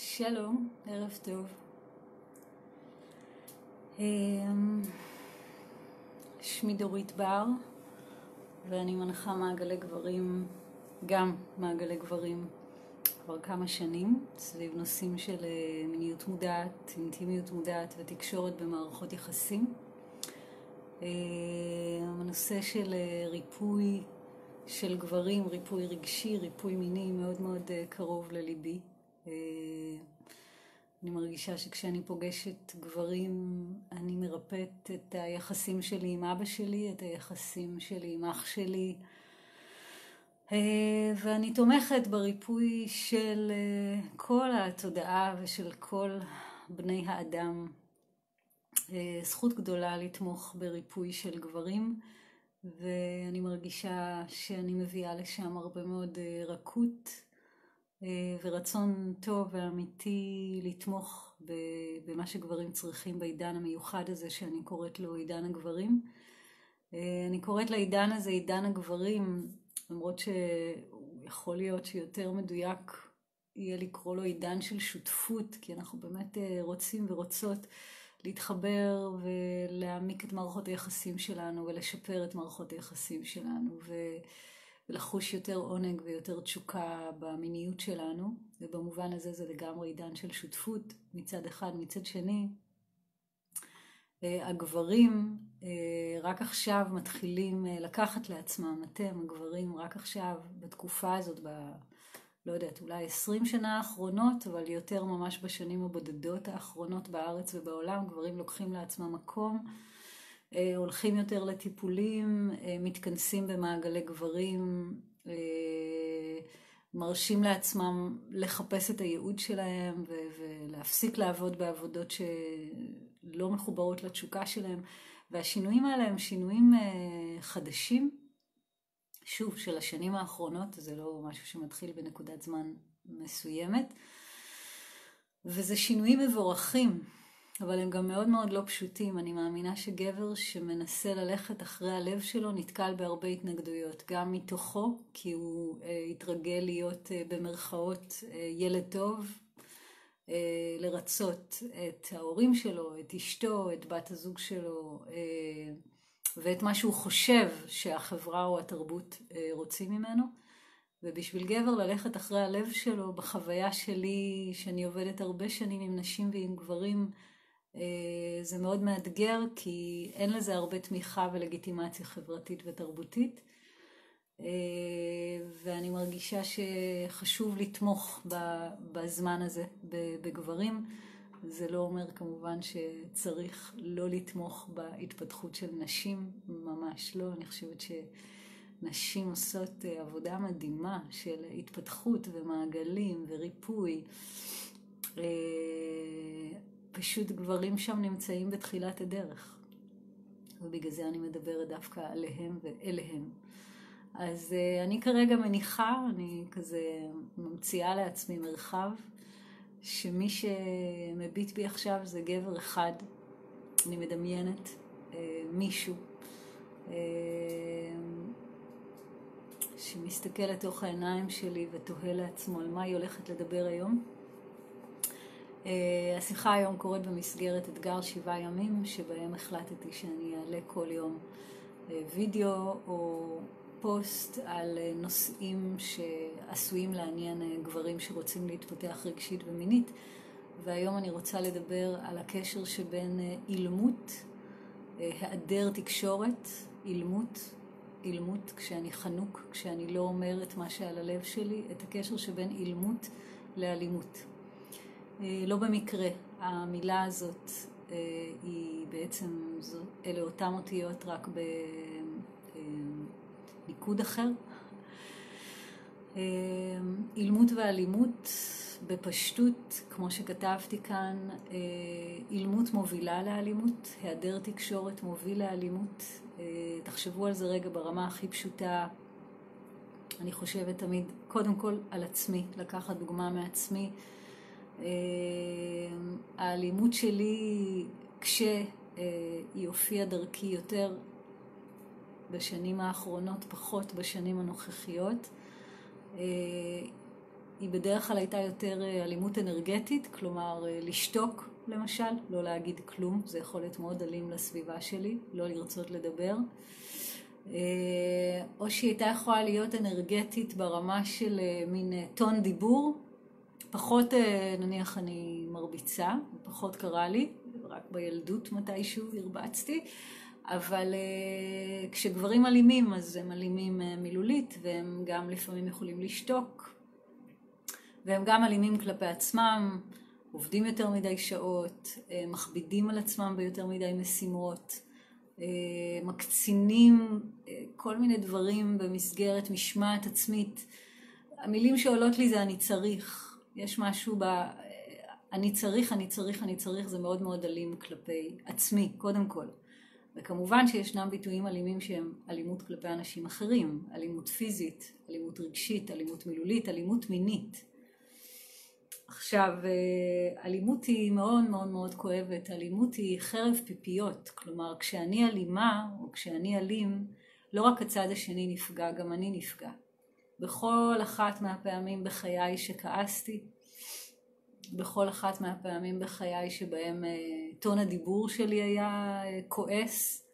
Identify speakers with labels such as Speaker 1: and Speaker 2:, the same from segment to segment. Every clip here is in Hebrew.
Speaker 1: שלום, ערב טוב. אמ, שמי דורית בר, ואני מנחה מעגלי גברים, גם מעגלי גברים, כבר כמה שנים, סביב נושאים של אה, מיניות מודעת, אינטימיות מודעת ותקשורת במערכות יחסים. אמ, הנושא של אה, ריפוי של גברים, ריפוי רגשי, ריפוי מיני, מאוד מאוד אה, קרוב לליבי. אני מרגישה שכשאני פוגשת גברים, אני מרפאת את היחסים שלי עם אבא שלי, את היחסים שלי עם אח שלי, אה, ואני תומכת בריפוי של אה, כל התודעה ושל כל בני האדם. אה, זכות גדולה לתמוך בריפוי של גברים, ואני מרגישה שאני מביאה לשם הרבה מאוד רכות. אה, ורצון טוב ואמיתי לתמוך במה שגברים צריכים בעידן המיוחד הזה שאני קוראת לו עידן הגברים. אה, אני קוראת לעידן הזה עידן הגברים, למרות שיכול להיות שיותר מדויק יהיה לקרוא לו עידן של שותפות, כי אנחנו באמת אה, רוצים ורוצות להתחבר ולהעמיק את מערכות היחסים שלנו ולשפר את מערכות היחסים שלנו. ו... ולחוש יותר עונג ויותר תשוקה במיניות שלנו, ובמובן הזה זה לגמרי עידן של שותפות מצד אחד, מצד שני. אה, הגברים אה, רק עכשיו מתחילים אה, לקחת לעצמם, אתם הגברים רק עכשיו בתקופה הזאת, ב... לא יודעת, אולי עשרים שנה האחרונות, אבל יותר ממש בשנים הבודדות האחרונות בארץ ובעולם, גברים לוקחים לעצמם מקום. אה, הולכים יותר לטיפולים, אה, מתכנסים במעגלי גברים, אה, מרשים לעצמם לחפש את הייעוד שלהם ולהפסיק לעבוד בעבודות שלא מחוברות לתשוקה שלהם. והשינויים האלה הם שינויים חדשים, שוב, של השנים האחרונות, זה לא משהו שמתחיל בנקודת זמן מסוימת, וזה שינויים מבורכים. אבל הם גם מאוד מאוד לא פשוטים. אני מאמינה שגבר שמנסה ללכת אחרי הלב שלו נתקל בהרבה התנגדויות, גם מתוכו, כי הוא אה, התרגל להיות אה, במרכאות אה, ילד טוב, אה, לרצות את ההורים שלו, את אשתו, את בת הזוג שלו, אה, ואת מה שהוא חושב שהחברה או התרבות אה, רוצים ממנו. ובשביל גבר ללכת אחרי הלב שלו, בחוויה שלי, שאני עובדת הרבה שנים עם נשים ועם גברים, זה מאוד מאתגר כי אין לזה הרבה תמיכה ולגיטימציה חברתית ותרבותית. אה, ואני מרגישה שחשוב לתמוך בזמן הזה בגברים. זה לא אומר כמובן שצריך לא לתמוך בהתפתחות של נשים, ממש לא. אני חושבת שנשים עושות אה, עבודה מדהימה של התפתחות ומעגלים וריפוי. פשוט גברים שם נמצאים בתחילת הדרך. ובגלל זה אני מדברת דווקא עליהם ואליהם. אז uh, אני כרגע מניחה, אני כזה ממציאה לעצמי מרחב, שמי שמביט בי עכשיו זה גבר אחד, אני מדמיינת uh, מישהו uh, שמסתכל לתוך העיניים שלי ותוהה לעצמו על מה היא הולכת לדבר היום. אה, השיחה היום קורית במסגרת אתגר שבעה ימים, שבהם החלטתי שאני אעלה כל יום אה, וידאו או פוסט על אה, נושאים שעשויים לעניין גברים שרוצים להתפתח רגשית ומינית. והיום אני רוצה לדבר על הקשר שבין אילמות, היעדר תקשורת, אילמות, אילמות כשאני חנוק, כשאני לא אומר את מה שעל הלב שלי, את הקשר שבין אילמות לאלימות. אה, לא במקרה המילה הזאת אה, היא בעצם, אלה אותן אותיות רק בניקוד אחר. אה, אילמות ואלימות בפשטות, כמו שכתבתי כאן, אילמות מובילה לאלימות, היעדר תקשורת מוביל לאלימות. תחשבו על זה רגע ברמה הכי פשוטה. אני חושבת תמיד, קודם כל על עצמי, לקחת דוגמה מעצמי. אה, האלימות שלי, כשהיא הופיעה דרכי יותר בשנים האחרונות, פחות בשנים הנוכחיות, אה, היא בדרך כלל הייתה יותר אלימות אנרגטית, כלומר לשתוק למשל, לא להגיד כלום, זה יכול להיות מאוד אלים לסביבה שלי, לא לרצות לדבר. או שהיא הייתה יכולה להיות אנרגטית ברמה של מין טון דיבור, פחות נניח אני מרביצה, פחות קרה לי, רק בילדות מתישהו הרבצתי, אבל uh, כשגברים אלימים אז הם אלימים uh, מילולית והם גם לפעמים יכולים לשתוק והם גם אלימים כלפי עצמם, עובדים יותר מדי שעות, מכבידים על עצמם ביותר מדי משימות, מקצינים כל מיני דברים במסגרת משמעת עצמית. המילים שעולות לי זה אני צריך, יש משהו ב... אני צריך, אני צריך, אני צריך, זה מאוד מאוד אלים כלפי עצמי, קודם כל. וכמובן שישנם ביטויים אלימים שהם אלימות כלפי אנשים אחרים, אלימות פיזית, אלימות רגשית, אלימות מילולית, אלימות מינית. עכשיו, אה, אלימות היא מאוד מאוד מאוד כואבת, אלימות היא חרב פיפיות, כלומר כשאני אלימה או כשאני אלים, לא רק הצד השני נפגע, גם אני נפגע. בכל אחת מהפעמים בחיי שכעסתי, בכל אחת מהפעמים בחיי שבהם אה, טון הדיבור שלי היה אה, כועס,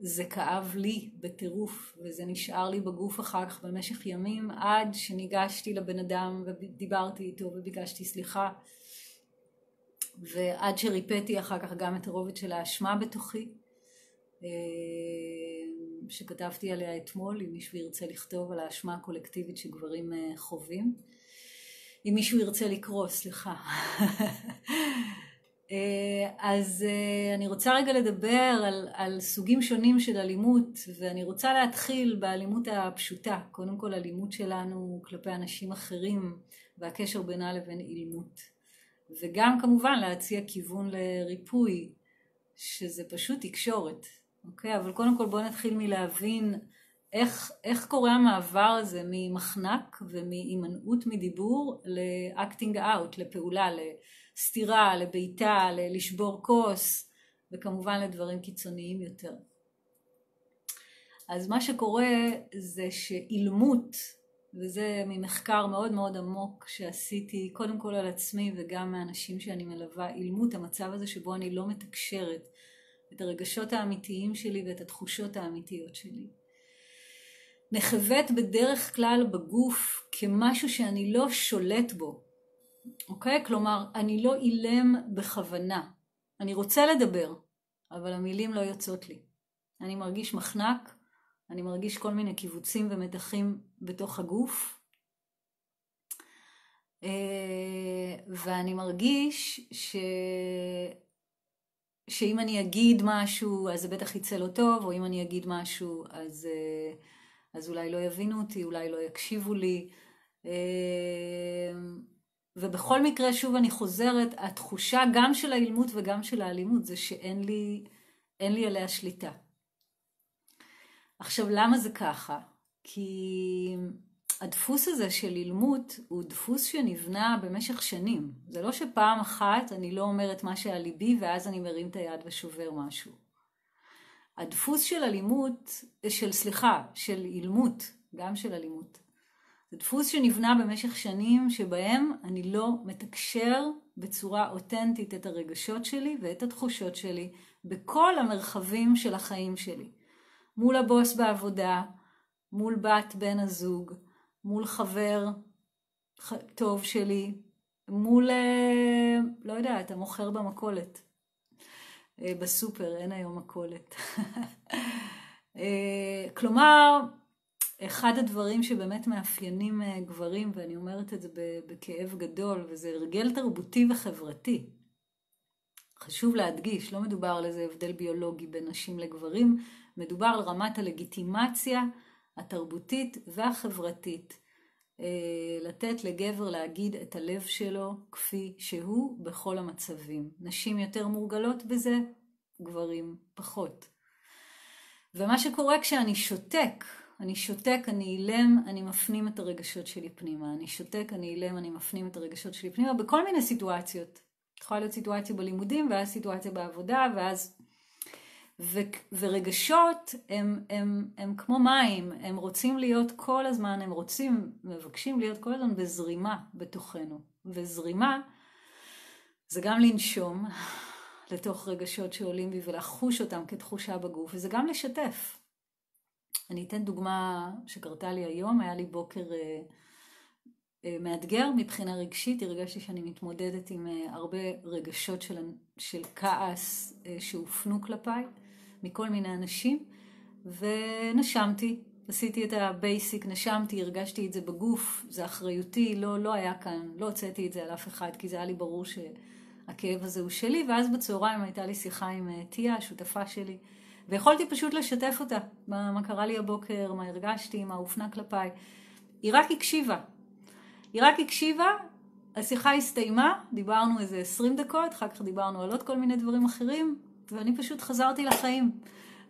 Speaker 1: זה כאב לי בטירוף, וזה נשאר לי בגוף אחר כך במשך ימים, עד שניגשתי לבן אדם ודיברתי איתו וביקשתי סליחה, ועד שריפאתי אחר כך גם את הרובד של האשמה בתוכי, אה, שכתבתי עליה אתמול, אם מישהו ירצה לכתוב על האשמה הקולקטיבית שגברים חווים. אם מישהו ירצה לקרוא, סליחה. אה, אז אה, אני רוצה רגע לדבר על, על סוגים שונים של אלימות, ואני רוצה להתחיל באלימות הפשוטה. קודם כל אלימות שלנו כלפי אנשים אחרים, והקשר בינה לבין אילמות. וגם כמובן להציע כיוון לריפוי, שזה פשוט תקשורת, אוקיי? אבל קודם כל בואו נתחיל מלהבין איך, איך קורה המעבר הזה ממחנק ומהימנעות מדיבור לאקטינג אאוט, לפעולה, לסתירה, לבעיטה, לשבור כוס, וכמובן לדברים קיצוניים יותר. אז מה שקורה זה שאילמות, וזה ממחקר מאוד מאוד עמוק שעשיתי קודם כל על עצמי וגם מאנשים שאני מלווה, אילמות, המצב הזה שבו אני לא מתקשרת את הרגשות האמיתיים שלי ואת התחושות האמיתיות שלי. נחבאת בדרך כלל בגוף כמשהו שאני לא שולט בו, אוקיי? כלומר, אני לא אילם בכוונה. אני רוצה לדבר, אבל המילים לא יוצאות לי. אני מרגיש מחנק, אני מרגיש כל מיני קיבוצים ומתחים בתוך הגוף, אה, ואני מרגיש ש... שאם אני אגיד משהו אז זה בטח יצא לא טוב, או אם אני אגיד משהו אז... Uh, אז אולי לא יבינו אותי, אולי לא יקשיבו לי. אמ, ובכל מקרה, שוב אני חוזרת, התחושה גם של האילמות וגם של האלימות זה שאין לי, לי עליה שליטה. עכשיו, למה זה ככה? כי הדפוס הזה של אילמות הוא דפוס שנבנה במשך שנים. זה לא שפעם אחת אני לא אומרת מה שעל ליבי ואז אני מרים את היד ושובר משהו. הדפוס של אלימות, של סליחה, של אילמות, גם של אלימות, זה דפוס שנבנה במשך שנים שבהם אני לא מתקשר בצורה אותנטית את הרגשות שלי ואת התחושות שלי בכל המרחבים של החיים שלי. מול הבוס בעבודה, מול בת בן הזוג, מול חבר טוב שלי, מול, אה, לא יודעת, המוכר במכולת. אה, בסופר, אין היום מכולת. אה, כלומר, אחד הדברים שבאמת מאפיינים גברים, ואני אומרת את זה בכאב גדול, וזה הרגל תרבותי וחברתי. חשוב להדגיש, לא מדובר על איזה הבדל ביולוגי בין נשים לגברים, מדובר על רמת הלגיטימציה התרבותית והחברתית. לתת לגבר להגיד את הלב שלו כפי שהוא בכל המצבים. נשים יותר מורגלות בזה, גברים פחות. ומה שקורה כשאני שותק, אני שותק, אני אילם, אני מפנים את הרגשות שלי פנימה. אני שותק, אני אילם, אני מפנים את הרגשות שלי פנימה בכל מיני סיטואציות. יכולה להיות סיטואציה בלימודים, ואז סיטואציה בעבודה, ואז ו, ורגשות הם, הם, הם כמו מים, הם רוצים להיות כל הזמן, הם רוצים, מבקשים להיות כל הזמן בזרימה בתוכנו. וזרימה זה גם לנשום לתוך רגשות שעולים בי ולחוש אותם כתחושה בגוף, וזה גם לשתף. אני אתן דוגמה שקרתה לי היום, היה לי בוקר אה, אה, מאתגר מבחינה רגשית, הרגשתי שאני מתמודדת עם אה, הרבה רגשות של, של כעס אה, שהופנו כלפיי מכל מיני אנשים, ונשמתי, עשיתי את ה basic, נשמתי, הרגשתי את זה בגוף, זה אחריותי, לא, לא היה כאן, לא הוצאתי את זה על אף אחד, כי זה היה לי ברור שהכאב הזה הוא שלי, ואז בצהריים הייתה לי שיחה עם טיה, השותפה שלי, ויכולתי פשוט לשתף אותה, מה, מה קרה לי הבוקר, מה הרגשתי, מה הופנה כלפיי. היא רק הקשיבה. היא רק הקשיבה, השיחה הסתיימה, דיברנו איזה 20 דקות, אחר כך דיברנו על עוד כל מיני דברים אחרים, ואני פשוט חזרתי לחיים.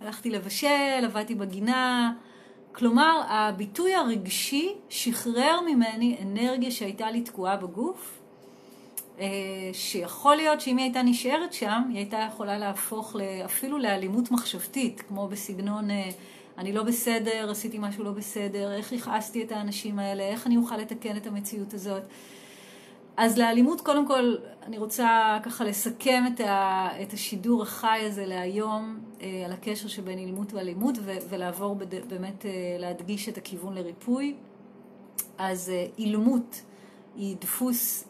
Speaker 1: הלכתי לבשל, עבדתי בגינה. כלומר, הביטוי הרגשי שחרר ממני אנרגיה שהייתה לי תקועה בגוף, אה, שיכול להיות שאם היא הייתה נשארת שם, היא הייתה יכולה להפוך אפילו לאלימות מחשבתית, כמו בסגנון אה, אני לא בסדר, עשיתי משהו לא בסדר, איך הכעסתי את האנשים האלה, איך אני אוכל לתקן את המציאות הזאת. אז לאלימות, קודם כל, אני רוצה ככה לסכם את, ה, את השידור החי הזה להיום אה, על הקשר שבין אילמות ואלימות ולעבור בד, באמת אה, להדגיש את הכיוון לריפוי. אז אה, אילמות היא דפוס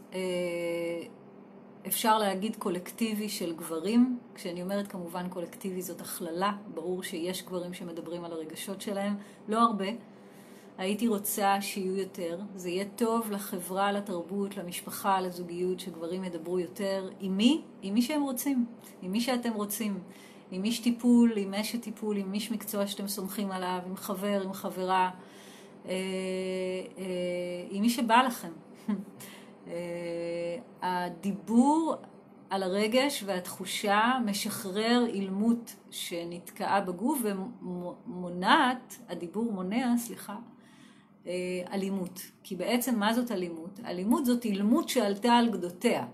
Speaker 1: אפשר להגיד קולקטיבי של גברים. כשאני אומרת כמובן קולקטיבי זאת הכללה, ברור שיש גברים שמדברים על הרגשות שלהם, לא הרבה. הייתי רוצה שיהיו יותר. זה יהיה טוב לחברה, לתרבות, למשפחה, לזוגיות, שגברים ידברו יותר. עם מי? עם מי שהם רוצים. עם מי שאתם רוצים. עם איש טיפול, עם אשת טיפול, עם איש מקצוע שאתם סומכים עליו, עם חבר, עם חברה, אה, אה, עם מי שבא לכם. אה, הדיבור על הרגש והתחושה משחרר אילמות שנתקעה בגוף ומונעת, הדיבור מונע, סליחה, אלימות. כי בעצם מה זאת אלימות? אלימות זאת אילמות שעלתה על גדותיה.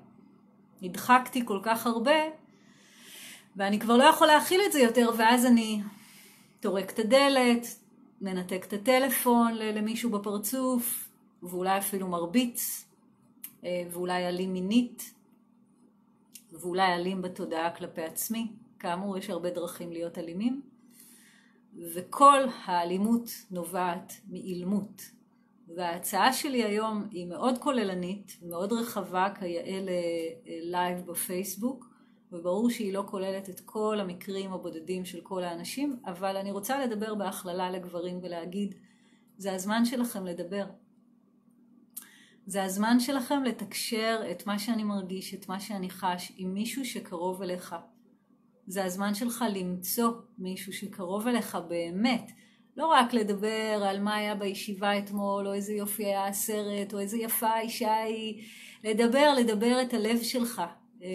Speaker 1: נדחקתי כל כך הרבה, ואני כבר לא יכול להכיל את זה יותר, ואז אני טורק את הדלת, מנתק את הטלפון למישהו בפרצוף, ואולי אפילו מרביץ, אה, ואולי אלים מינית, ואולי אלים בתודעה כלפי עצמי. כאמור, יש הרבה דרכים להיות אלימים, וכל האלימות נובעת מאילמות. וההצעה שלי היום היא מאוד כוללנית, מאוד רחבה, כיאה ל live בפייסבוק, וברור שהיא לא כוללת את כל המקרים הבודדים של כל האנשים, אבל אני רוצה לדבר בהכללה לגברים ולהגיד, זה הזמן שלכם לדבר. זה הזמן שלכם לתקשר את מה שאני מרגיש, את מה שאני חש, עם מישהו שקרוב אליך. זה הזמן שלך למצוא מישהו שקרוב אליך באמת. לא רק לדבר על מה היה בישיבה אתמול, או איזה יופי היה הסרט, או איזה יפה האישה היא. לדבר, לדבר את הלב שלך.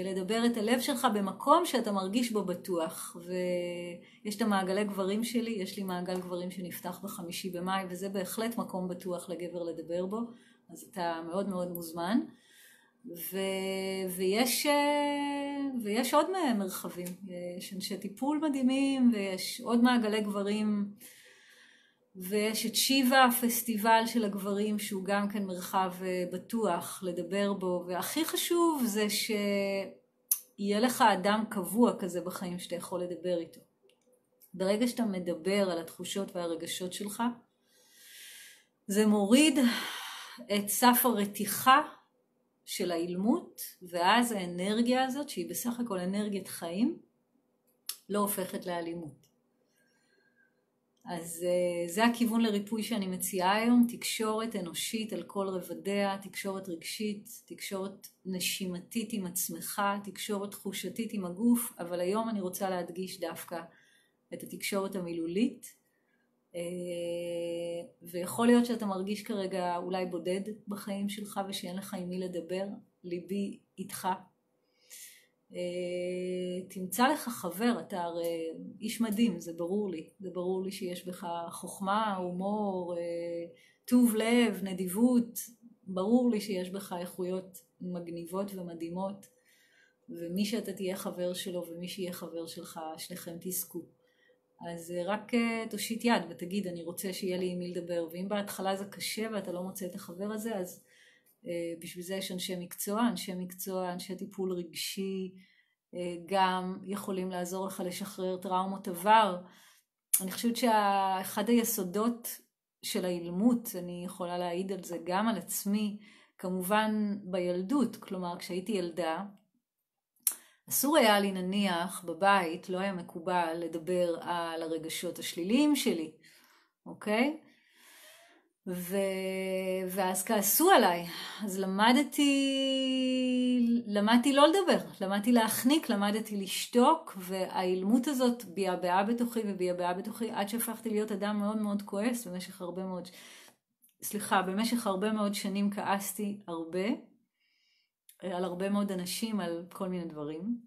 Speaker 1: לדבר את הלב שלך במקום שאתה מרגיש בו בטוח. ויש את המעגלי גברים שלי, יש לי מעגל גברים שנפתח בחמישי במאי, וזה בהחלט מקום בטוח לגבר לדבר בו. אז אתה מאוד מאוד מוזמן. ו, ויש, אה, ויש עוד מרחבים, יש אנשי טיפול מדהימים ויש עוד מעגלי גברים ויש את שיבה, הפסטיבל של הגברים שהוא גם כן מרחב אה, בטוח לדבר בו והכי חשוב זה שיהיה לך אדם קבוע כזה בחיים שאתה יכול לדבר איתו. ברגע שאתה מדבר על התחושות והרגשות שלך זה מוריד את סף הרתיחה של האילמות, ואז האנרגיה הזאת, שהיא בסך הכל אנרגיית חיים, לא הופכת לאלימות. אז אה, זה הכיוון לריפוי שאני מציעה היום, תקשורת אנושית על כל רבדיה, תקשורת רגשית, תקשורת נשימתית עם עצמך, תקשורת תחושתית עם הגוף, אבל היום אני רוצה להדגיש דווקא את התקשורת המילולית, ויכול להיות שאתה מרגיש כרגע אולי בודד בחיים שלך ושאין לך עם מי לדבר, ליבי איתך. אה, תמצא לך חבר, אתה הרי איש מדהים, זה ברור לי, זה ברור לי שיש בך חוכמה, הומור, אה, טוב לב, נדיבות, ברור לי שיש בך איכויות מגניבות ומדהימות. ומי שאתה תהיה חבר שלו ומי שיהיה חבר שלך, שניכם תזכו. אז רק תושיט יד ותגיד, אני רוצה שיהיה לי עם מי לדבר, ואם בהתחלה זה קשה ואתה לא מוצא את החבר הזה, אז בשביל זה יש אנשי מקצוע, אנשי מקצוע, אנשי טיפול רגשי, גם יכולים לעזור לך לשחרר טראומות עבר. אני חושבת שאחד היסודות של האילמות, אני יכולה להעיד על זה גם על עצמי, כמובן בילדות, כלומר כשהייתי ילדה, אסור היה לי נניח בבית, לא היה מקובל לדבר על הרגשות השליליים שלי, אוקיי? ו... ואז כעסו עליי, אז למדתי, למדתי לא לדבר, למדתי להחניק, למדתי לשתוק, והאילמות הזאת ביעבעה בתוכי וביעבעה בתוכי עד שהפכתי להיות אדם מאוד מאוד כועס במשך הרבה מאוד, סליחה, במשך הרבה מאוד שנים כעסתי הרבה, על הרבה מאוד אנשים, על כל מיני דברים,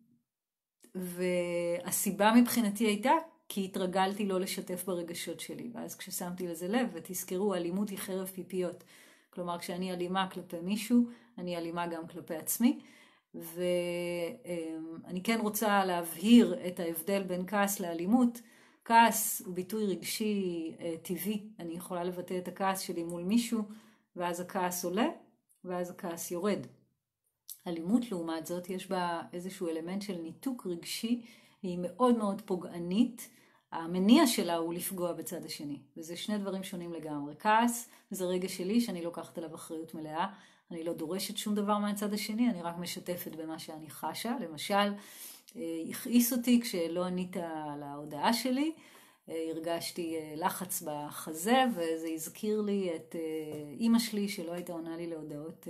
Speaker 1: והסיבה מבחינתי הייתה כי התרגלתי לא לשתף ברגשות שלי, ואז כששמתי לזה לב, ותזכרו, אלימות היא חרב פיפיות. כלומר, כשאני אלימה כלפי מישהו, אני אלימה גם כלפי עצמי. ואני כן רוצה להבהיר את ההבדל בין כעס לאלימות. כעס הוא ביטוי רגשי אה, טבעי, אני יכולה לבטא את הכעס שלי מול מישהו, ואז הכעס עולה, ואז הכעס יורד. אלימות לעומת זאת, יש בה איזשהו אלמנט של ניתוק רגשי, היא מאוד מאוד פוגענית, המניע שלה הוא לפגוע בצד השני, וזה שני דברים שונים לגמרי. כעס זה רגע שלי שאני לוקחת עליו אחריות מלאה, אני לא דורשת שום דבר מהצד השני, אני רק משתפת במה שאני חשה. למשל, אה, הכעיס אותי כשלא ענית על ההודעה שלי, אה, הרגשתי אה, לחץ בחזה, וזה הזכיר לי את אימא שלי שלא הייתה עונה לי להודעות,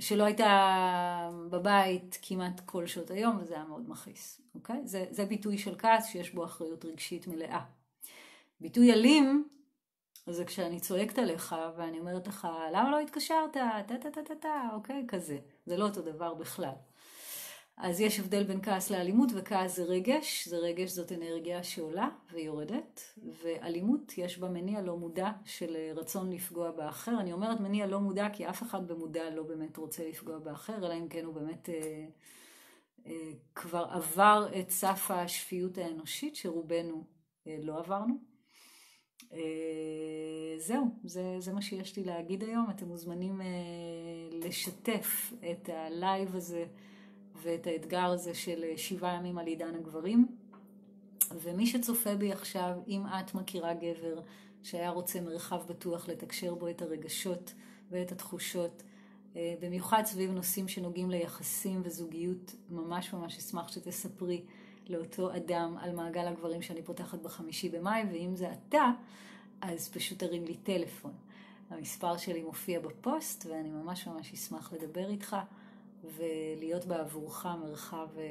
Speaker 1: שלא הייתה בבית כמעט כל שעות היום, וזה היה מאוד מכעיס. אוקיי? זה, זה ביטוי של כעס שיש בו אחריות רגשית מלאה. ביטוי אלים זה כשאני צועקת עליך ואני אומרת לך, למה לא התקשרת? טה טה טה טה טה, אוקיי? כזה. זה לא אותו דבר בכלל. אז יש הבדל בין כעס לאלימות, וכעס זה רגש, זה רגש זאת אנרגיה שעולה ויורדת, ואלימות יש בה מניע לא מודע של רצון לפגוע באחר. אני אומרת מניע לא מודע כי אף אחד במודע לא באמת רוצה לפגוע באחר, אלא אם כן הוא באמת אה, אה, כבר עבר את סף השפיות האנושית שרובנו אה, לא עברנו. אה, זהו, זה, זה מה שיש לי להגיד היום. אתם מוזמנים לשתף את ה live הזה ואת האתגר הזה של שבעה ימים על עידן הגברים. ומי שצופה בי עכשיו, אם את מכירה גבר שהיה רוצה מרחב בטוח לתקשר בו את הרגשות ואת התחושות, אה, במיוחד סביב נושאים שנוגעים ליחסים וזוגיות, ממש ממש אשמח שתספרי לאותו אדם על מעגל הגברים שאני פותחת בחמישי במאי, ואם זה אתה, אז פשוט תרים לי טלפון. המספר שלי מופיע בפוסט, ואני ממש ממש אשמח לדבר איתך ולהיות בעבורך מרחב אה,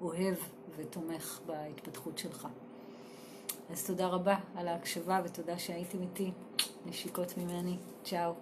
Speaker 1: אוהב ותומך בהתפתחות שלך. אז תודה רבה על ההקשבה ותודה שהייתם איתי. נשיקות ממני. צ'או.